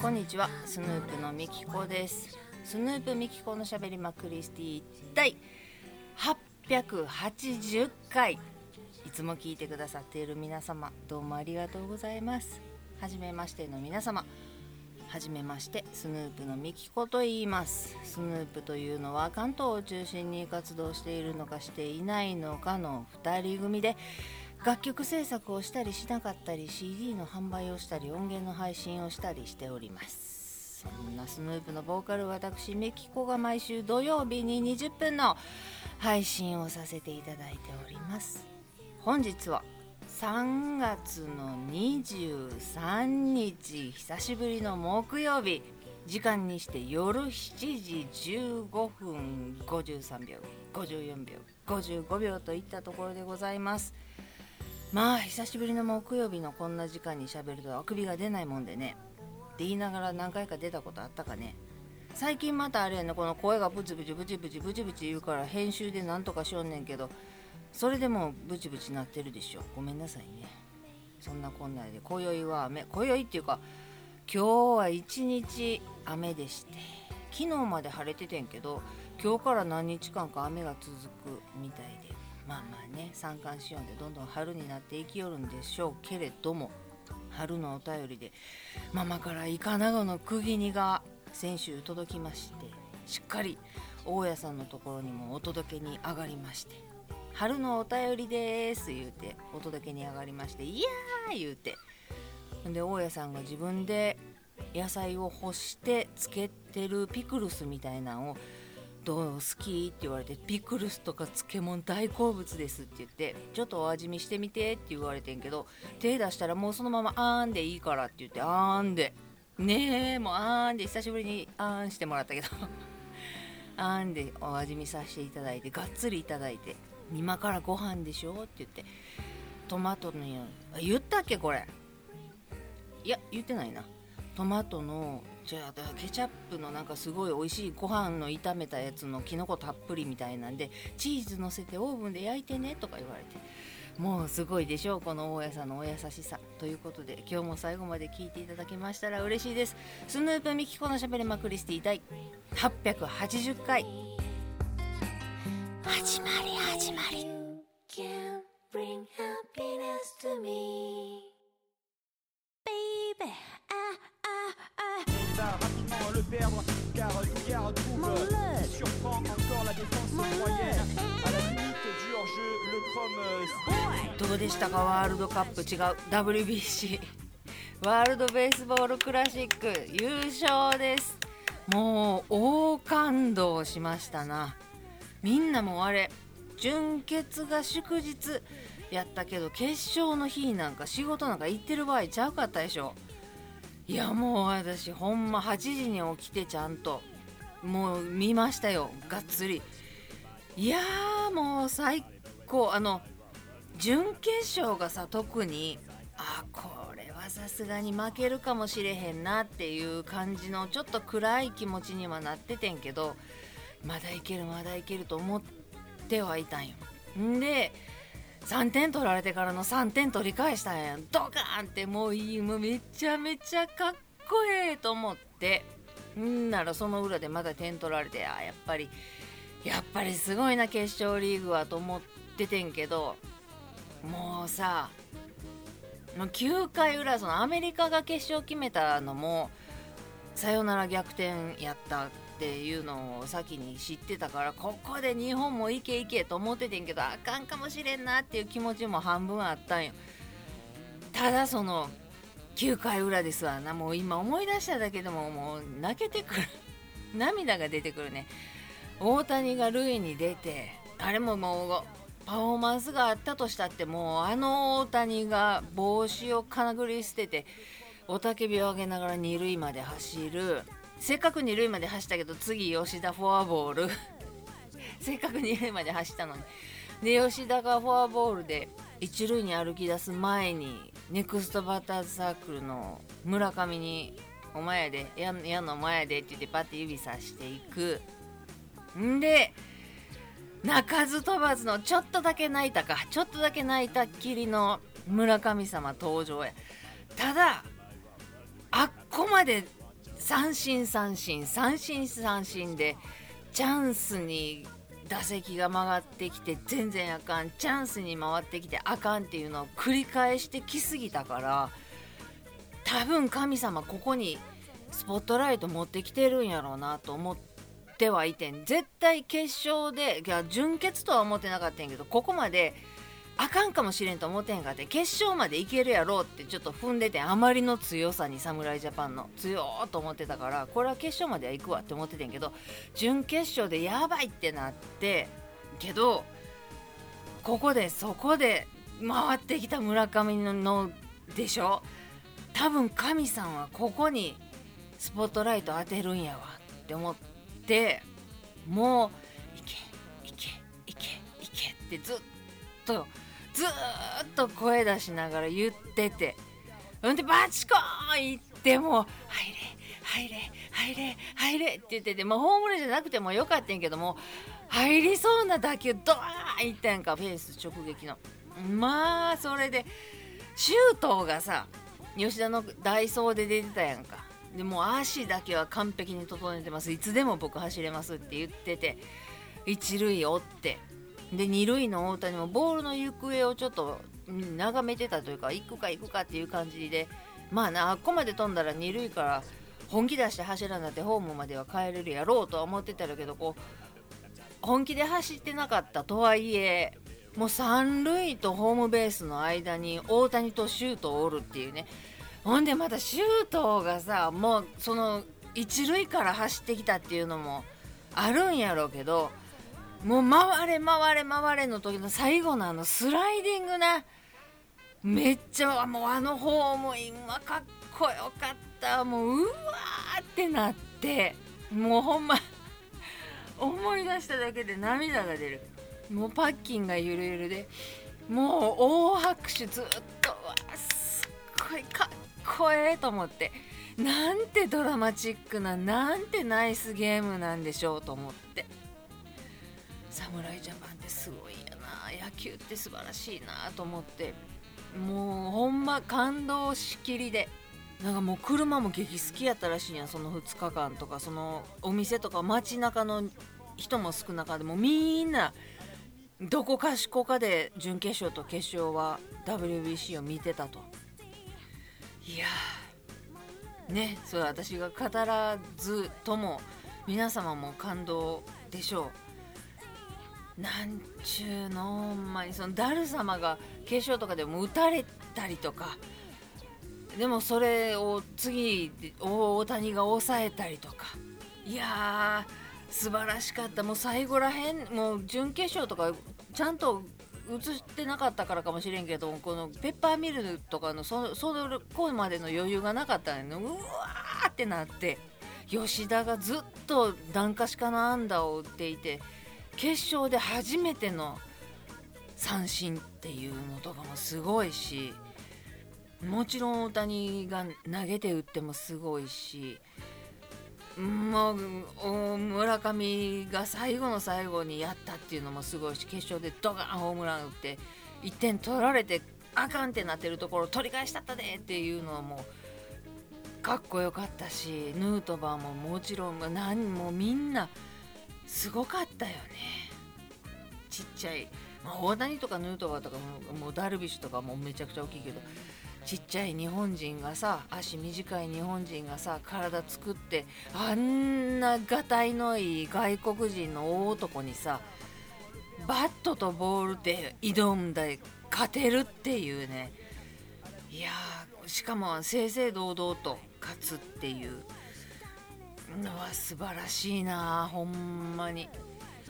こんにちは。スヌープのみきこです。スヌープみきこのしゃべりまクリスティ第880回。いつも聞いてくださっている皆様どうもありがとうございます。はじめましての皆様はじめましてスヌープのみきこと言います。スヌープというのは関東を中心に活動しているのかしていないのかの2人組で楽曲制作をしたりしなかったり CD の販売をしたり音源の配信をしたりしております。そんなスヌープのボーカル私メキコが毎週土曜日に20分の配信をさせていただいております。本日は3月の23日久しぶりの木曜日。時間にして夜7時15分53秒54秒55秒といったところでございます。まあ久しぶりの木曜日のこんな時間にしゃべるとあくびが出ないもんでね。って言いながら何回か出たことあったかね。最近またあれやねこの声がブチブチブチブチブチブチ言うから編集でなんとかしよんねんけどそれでもブチブチなってるでしょ。ごめんなさいね。そんなこんなで今宵は雨。今宵っていうか今日は一日雨でして。昨日まで晴れててんけど今日から何日間か雨が続くみたいで。まあまあね三寒四温でどんどん春になっていきよるんでしょうけれども春のお便りでママからイカナゴの釘煮が先週届きましてしっかり大家さんのところにもお届けに上がりまして春のお便りです言うてお届けに上がりましていやー言うてで大家さんが自分で野菜を干してつけてるピクルスみたいなのをどう？好き？って言われてピクルスとか漬物大好物ですって言ってちょっとお味見してみてって言われてんけど手出したらもうそのままあーんでいいからって言ってあーんでねえもうあーんで久しぶりにあーんしてもらったけど あーんでお味見させていただいてがっつりいただいて今からご飯でしょ？って言ってトマトの言ったっけこれ？いや言ってないな。トマトのじゃあケチャップのなんかすごい美味しいご飯の炒めたやつのきのこたっぷりみたいなんでチーズのせてオーブンで焼いてねとか言われて。もうすごいでしょうこの大家さんのお優しさ。ということで今日も最後まで聞いていただけましたら嬉しいです。スヌープミキコのしゃべりまクリスティ第880回始まり始まり。Can bring happiness to me. Baby, ah, le perdre car Dugar trouve Mon euh, love. surprend encore la défense Mon moyenne love. à la limite du hors-jeu le chrome euh, どうでしたかワールドカップ違う WBC ワールドベースボールクラシック優勝ですもう大感動しましたなみんなもうあれ準決が祝日やったけど決勝の日なんか仕事なんか行ってる場合ちゃうかったでしょいやもう私ほんま8時に起きてちゃんともう見ましたよがっつりいやーもう最高あの準決勝がさ特にあこれはさすがに負けるかもしれへんなっていう感じのちょっと暗い気持ちにはなっててんけどまだいけるまだいけると思ってはいたんよ。んで3点取られてからの3点取り返したんやん。ドカーンってもういいもうめちゃめちゃかっこええと思って。んならその裏でまだ点取られてあやっぱりやっぱりすごいな決勝リーグはと思っててんけど。もうさもう9回裏そのアメリカが決勝決めたのもサヨナラ逆転やったっていうのを先に知ってたからここで日本もいけいけと思っててんけどあかんかもしれんなっていう気持ちも半分あったんよ。ただその9回裏ですわな。もう今思い出しただけでももう泣けてくる。涙が出てくるね。大谷が塁に出てあれももうパフォーマンスがあったとしたってもうあの大谷が帽子をかなぐり捨てて雄たけびを上げながら二塁まで走る。せっかく二塁まで走ったけど次吉田フォアボール。せっかく二塁まで走ったのに。で吉田がフォアボールで一塁に歩き出す前にネクストバッターズサークルの村上に「お前やでやんやのお前やで」って言ってパッて指さしていく。んで鳴かず飛ばずのちょっとだけ泣いたかちょっとだけ泣いたっきりの村神様登場や。ただあっこまで三振三振三振三振でチャンスに打席が曲がってきて全然あかん。チャンスに回ってきてあかんっていうのを繰り返してきすぎたから多分神様ここにスポットライト持ってきてるんやろうなと思ってはいてん。絶対決勝でいや準決とは思ってなかったんやけどここまであかんかもしれんと思ってんかって決勝までいけるやろうってちょっと踏んでてあまりの強さに侍ジャパンの強ーと思ってたからこれは決勝までは行くわって思っててんけど準決勝でやばいってなってけどここでそこで回ってきた村上のでしょ？多分神さんはここにスポットライト当てるんやわって思ってもういけいけいけいけってずっとずっと声出しながら言ってて。ほんでバチコーン行っても「入れ入れ入れ入れ」って言ってて。もうホームランじゃなくてもよかったんやけども入りそうな打球ドーンいったやんかフェース直撃の。まあそれで周東がさ吉田のダイソーで出てたやんか。でも足だけは完璧に整えてます。いつでも僕走れますって言ってて一塁追って。で二塁の大谷もボールの行方をちょっと眺めてたというか行くか行くかっていう感じでまあなあっこまで飛んだら二塁から本気出して走らなってホームまでは帰れるやろうとは思ってたけどこう本気で走ってなかったとはいえもう三塁とホームベースの間に大谷とシュートをおるっていうね。ほんでまたシュートがさもうその一塁から走ってきたっていうのもあるんやろうけどもう回れ回れ回れの時の最後のあのスライディングなめっちゃもうあのホームインはかっこよかった。もううわーってなって。もうほんま 思い出しただけで涙が出る。もうパッキンがゆるゆるで。もう大拍手ずっと。うわすっごいかっこええと思って。なんてドラマチックななんてナイスゲームなんでしょうと思って。侍ジャパンってすごいやな。野球って素晴らしいなと思って。もうほんま感動しきりで。なんかもう車も激好きやったらしいやん。その2日間とか。そのお店とか街中の人も少なかでもみんなどこかしこかで準決勝と決勝は WBC を見てたと。いやー。ね。それ私が語らずとも皆様も感動でしょう。なんちゅうのほんまにそのダル様が決勝とかでも打たれたりとか。でもそれを次大谷が抑えたりとか。いやー素晴らしかった。もう最後らへんもう準決勝とかちゃんと映してなかったからかもしれんけどこのペッパーミルとかのそそこまでの余裕がなかったのうわーってなって。吉田がずっと段階かの安打を打っていて。決勝で初めての三振っていうのとかもすごいしもちろん大谷が投げて打ってもすごいしもう村上が最後の最後にやったっていうのもすごいし決勝でドカンホームラン打って1点取られてあかんってなってるところ取り返したったでっていうのもかっこよかったしヌートバーももちろん何もみんなすごかったよね。ちっちゃい、まあ、大谷とかヌートバーとかももうダルビッシュとかもめちゃくちゃ大きいけどちっちゃい日本人がさ足短い日本人がさ体作ってあんながたいのいい外国人の大男にさバットとボールで挑んで勝てるっていうね。いやしかも正々堂々と勝つっていう。のは素晴らしいなほんまに。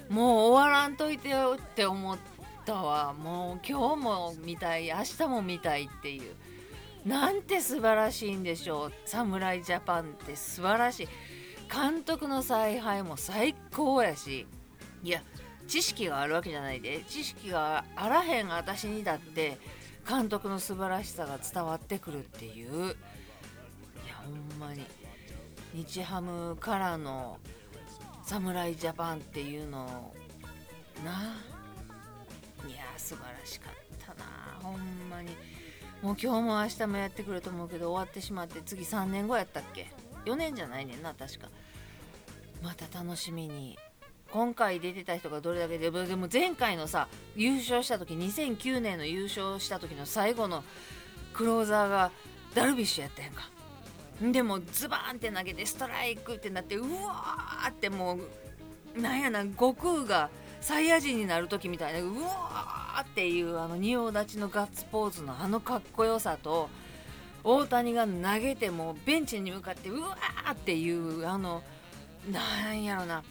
もう終わらんといてよって思ったわ。もう今日も見たい明日も見たいっていう。なんて素晴らしいんでしょう。侍ジャパンって素晴らしい。監督の采配も最高やし。いや知識があるわけじゃないで。知識があらへん私にだって監督の素晴らしさが伝わってくるっていう。いやほんまに。日ハムからの侍ジャパンっていうのないや素晴らしかったな。ほんまに。もう今日も明日もやってくると思うけど終わってしまって次3年後やったっけ？4年じゃないねんな確か。また楽しみに。今回出てた人がどれだけででも前回のさ優勝した時2009年の優勝した時の最後のクローザーがダルビッシュやったやんか。でもズバーンって投げてストライクってなってうわーってもうなんやな悟空がサイヤ人になる時みたいなうわーっていうあの仁王立ちのガッツポーズのあのかっこよさと大谷が投げてもベンチに向かってうわーっていうあのなんやろな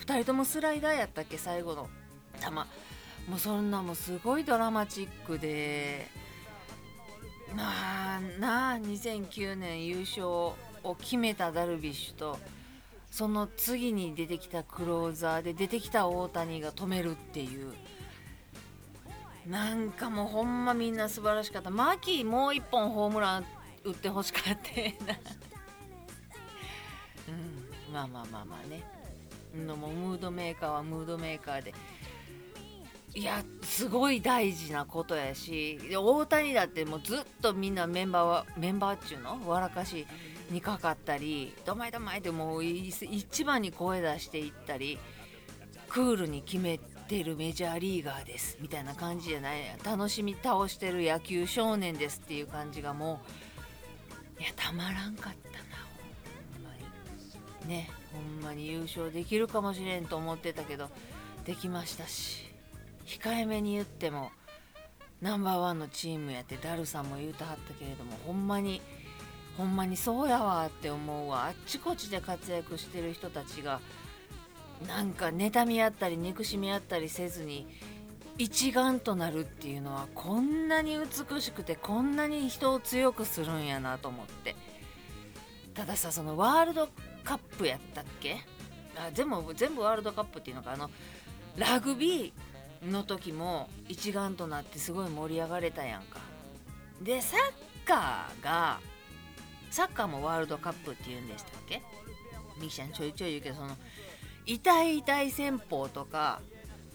2人ともスライダーやったっけ最後の球。もうそんなもうすごいドラマチックでなあなあ2009年優勝を決めたダルビッシュとその次に出てきたクローザーで出てきた大谷が止めるっていうなんかもうほんまみんな素晴らしかった。マキもう一本ホームラン打ってほしかったな。うんまあまあまあまあね。のもムードメーカーはムードメーカーでいやすごい大事なことやし大谷だってもうずっとみんなメンバーはメンバーっちゅうの？笑かしにかかったり「どまいどまい」ってもう一番に声出していったりクールに決めてるメジャーリーガーですみたいな感じじゃない。楽しみ倒してる野球少年ですっていう感じがもういやたまらんかったなほんまに。ねほんまに優勝できるかもしれんと思ってたけどできましたし。控えめに言ってもナンバーワンのチームやってダルさんも言うたはったけれどもほんまにほんまにそうやわって思うわ。あっちこっちで活躍してる人たちがなんか妬み合ったり憎しみ合ったりせずに一丸となるっていうのはこんなに美しくてこんなに人を強くするんやなと思って。たださそのワールドカップやったっけ？あ全部全部ワールドカップっていうのか。あのラグビーの時も一丸となってすごい盛り上がれたやんか。でサッカーがサッカーもワールドカップって言うんでしたっけ？ミキちゃんちょいちょい言うけどその痛い痛い戦法とか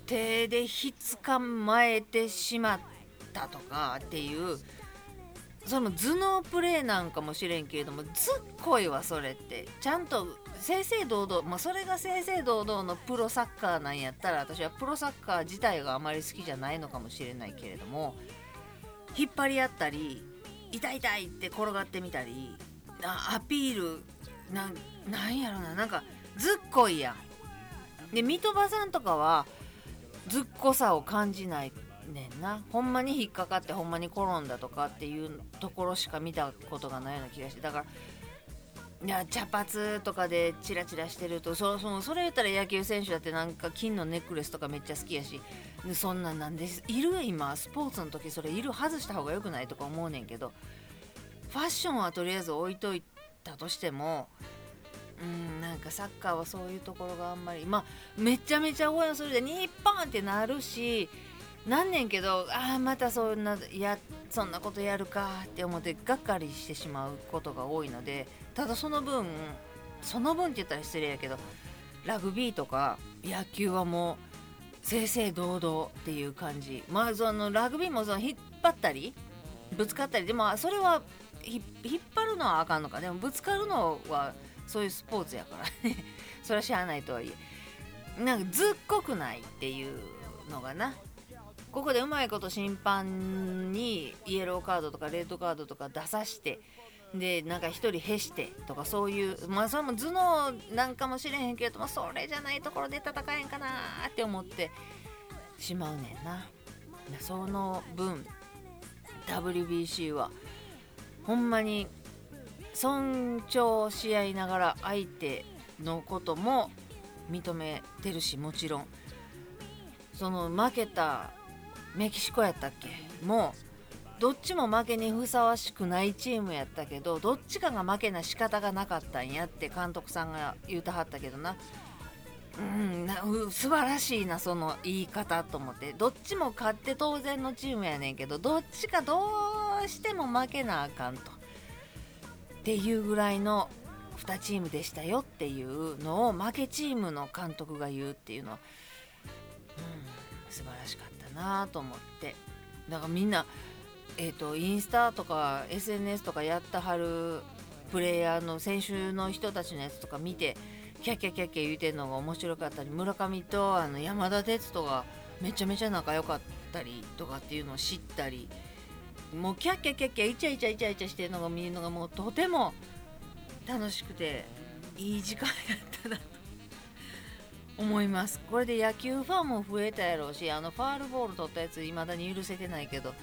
手でひつかまえてしまったとかっていうその頭脳プレーなんかもしれんけれどもずっこいわそれってちゃんと正々堂々、まあ、それが正々堂々のプロサッカーなんやったら私はプロサッカー自体があまり好きじゃないのかもしれないけれども引っ張り合ったり痛い痛いって転がってみたりアピールななんやろななんかずっこいやん。で三笘さんとかはずっこさを感じないねんな。ほんまに引っかかってほんまに転んだとかっていうところしか見たことがないような気がして。だからいや茶髪とかでチラチラしてるとそそそれ言ったら野球選手だってなんか金のネックレスとかめっちゃ好きやし。そんなんなんです。いる今。スポーツの時それいる外した方がよくないとか思うねんけど。ファッションはとりあえず置いといたとしてもうんなんかサッカーはそういうところがあんまり。まあめちゃめちゃ応援するで日本ってなるしなんねんけどああまたそんなやそんなことやるかって思ってがっかりしてしまうことが多いのでただその分その分って言ったら失礼やけどラグビーとか野球はもう正々堂々っていう感じ。まあそのラグビーもその引っ張ったりぶつかったりでもそれは引っ張るのはあかんのか。でもぶつかるのはそういうスポーツやからね。それは知らないとはいえ。なんかずっこくないっていうのがな。ここでうまいこと審判にイエローカードとかレッドカードとか出さしてでなんか一人へしてとかそういうまあそれも頭脳なんかもしれへんけれどもそれじゃないところで戦えんかなって思ってしまうねんな。その分 WBC はほんまに尊重し合いながら相手のことも認めてるしもちろん。その負けたメキシコやったっけ？もうどっちも負けにふさわしくないチームやったけどどっちかが負けな仕方がなかったんやって監督さんが言うたはったけどな。うんなう素晴らしいなその言い方と思って。どっちも勝って当然のチームやねんけどどっちかどうしても負けなあかんと。っていうぐらいの2チームでしたよっていうのを負けチームの監督が言うっていうのは、うん、素晴らしかった。なと思って。だからみんな、えーと、インスタとか SNS とかやったはるプレイヤーの選手の人たちのやつとか見てキャッキャキャッキャ言うてんのが面白かったり村上とあの山田哲人がめちゃめちゃ仲良かったりとかっていうのを知ったりもうキャッキャキャッキャイチャイチャイチャイチャしてるのが見るのがもうとても楽しくていい時間やったなと思います。これで野球ファンも増えたやろうしあのファールボール取ったやついまだに許せてないけど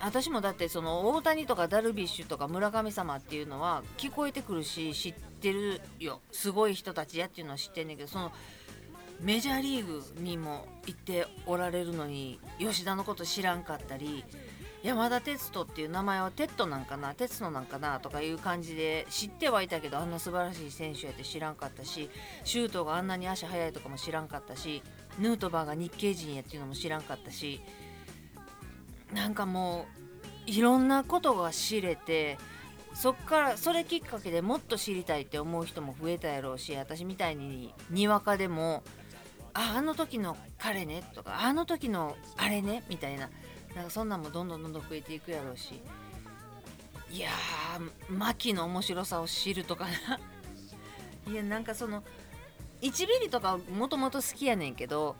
私もだってその大谷とかダルビッシュとか村神様っていうのは聞こえてくるし知ってるよ。すごい人たちやっていうのは知ってんねんけどそのメジャーリーグにも行っておられるのに吉田のこと知らんかったり山田哲人っていう名前はテッドなんかな哲人なんかなとかいう感じで知ってはいたけどあんな素晴らしい選手やって知らんかったしシュートがあんなに足速いとかも知らんかったしヌートバーが日系人やっていうのも知らんかったしなんかもういろんなことが知れてそっからそれきっかけでもっと知りたいって思う人も増えたやろうし私みたいににわかでもああの時の彼ねとかあの時のあれねみたいななんかそんなんもどんどんどんどん増えていくやろうし。いやー牧の面白さを知るとかな。いやなんかその1ミリとかもともと好きやねんけど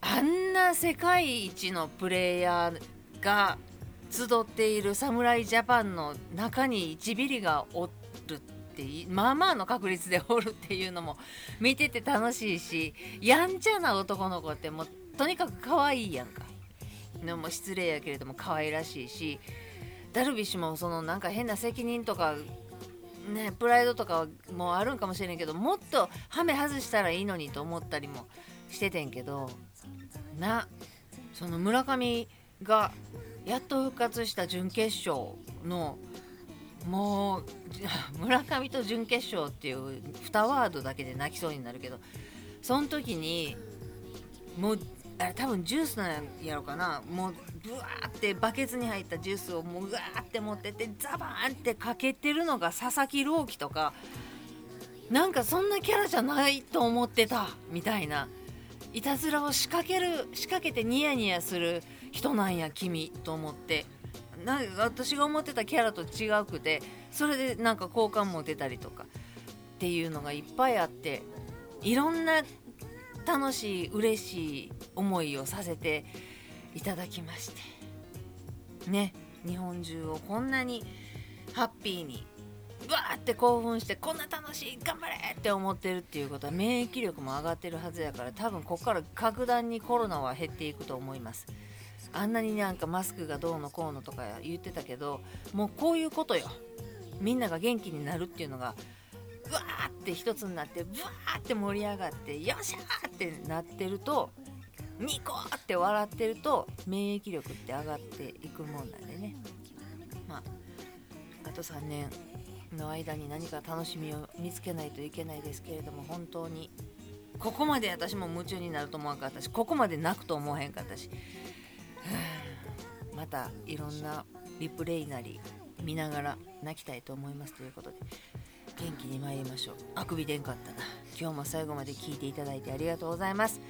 あんな世界一のプレイヤーが集っている侍ジャパンの中に1ビリがおるってまあまあの確率でおるっていうのも見てて楽しいしやんちゃな男の子ってもうとにかく可愛いやんか。でも失礼やけれども可愛らしいしダルビッシュもそのなんか変な責任とかねプライドとかもあるんかもしれんけどもっとハメ外したらいいのにと思ったりもしててんけどなその村上がやっと復活した準決勝のもう 村上と準決勝っていう2ワードだけで泣きそうになるけどその時にもうあれ多分ジュースなんやろかな。もうブワーってバケツに入ったジュースをもううわーって持ってってザバーンってかけてるのが佐々木朗希とかなんかそんなキャラじゃないと思ってたみたいな。いたずらを仕掛ける仕掛けてニヤニヤする人なんや君と思って。な私が思ってたキャラと違くてそれでなんか好感持てたりとかっていうのがいっぱいあっていろんな楽しい嬉しい思いをさせていただきまして。ね。日本中をこんなにハッピーにわーって興奮してこんな楽しい頑張れって思ってるっていうことは免疫力も上がってるはずやから多分ここから格段にコロナは減っていくと思います。あんなになんかマスクがどうのこうのとか言ってたけどもうこういうことよ。みんなが元気になるっていうのがうわーって一つになってブワーって盛り上がってよっしゃーってなってるとニコーって笑ってると免疫力って上がっていくもんなんでね。まああと3年の間に何か楽しみを見つけないといけないですけれども本当にここまで私も夢中になると思わんかったしここまで泣くと思わへんかったしまたいろんなリプレイなり見ながら泣きたいと思いますということで。元気に参りましょう。あくびでんかったな。今日も最後まで聞いていただいてありがとうございます。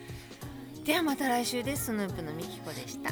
ではまた来週です。スヌープのみきこでした。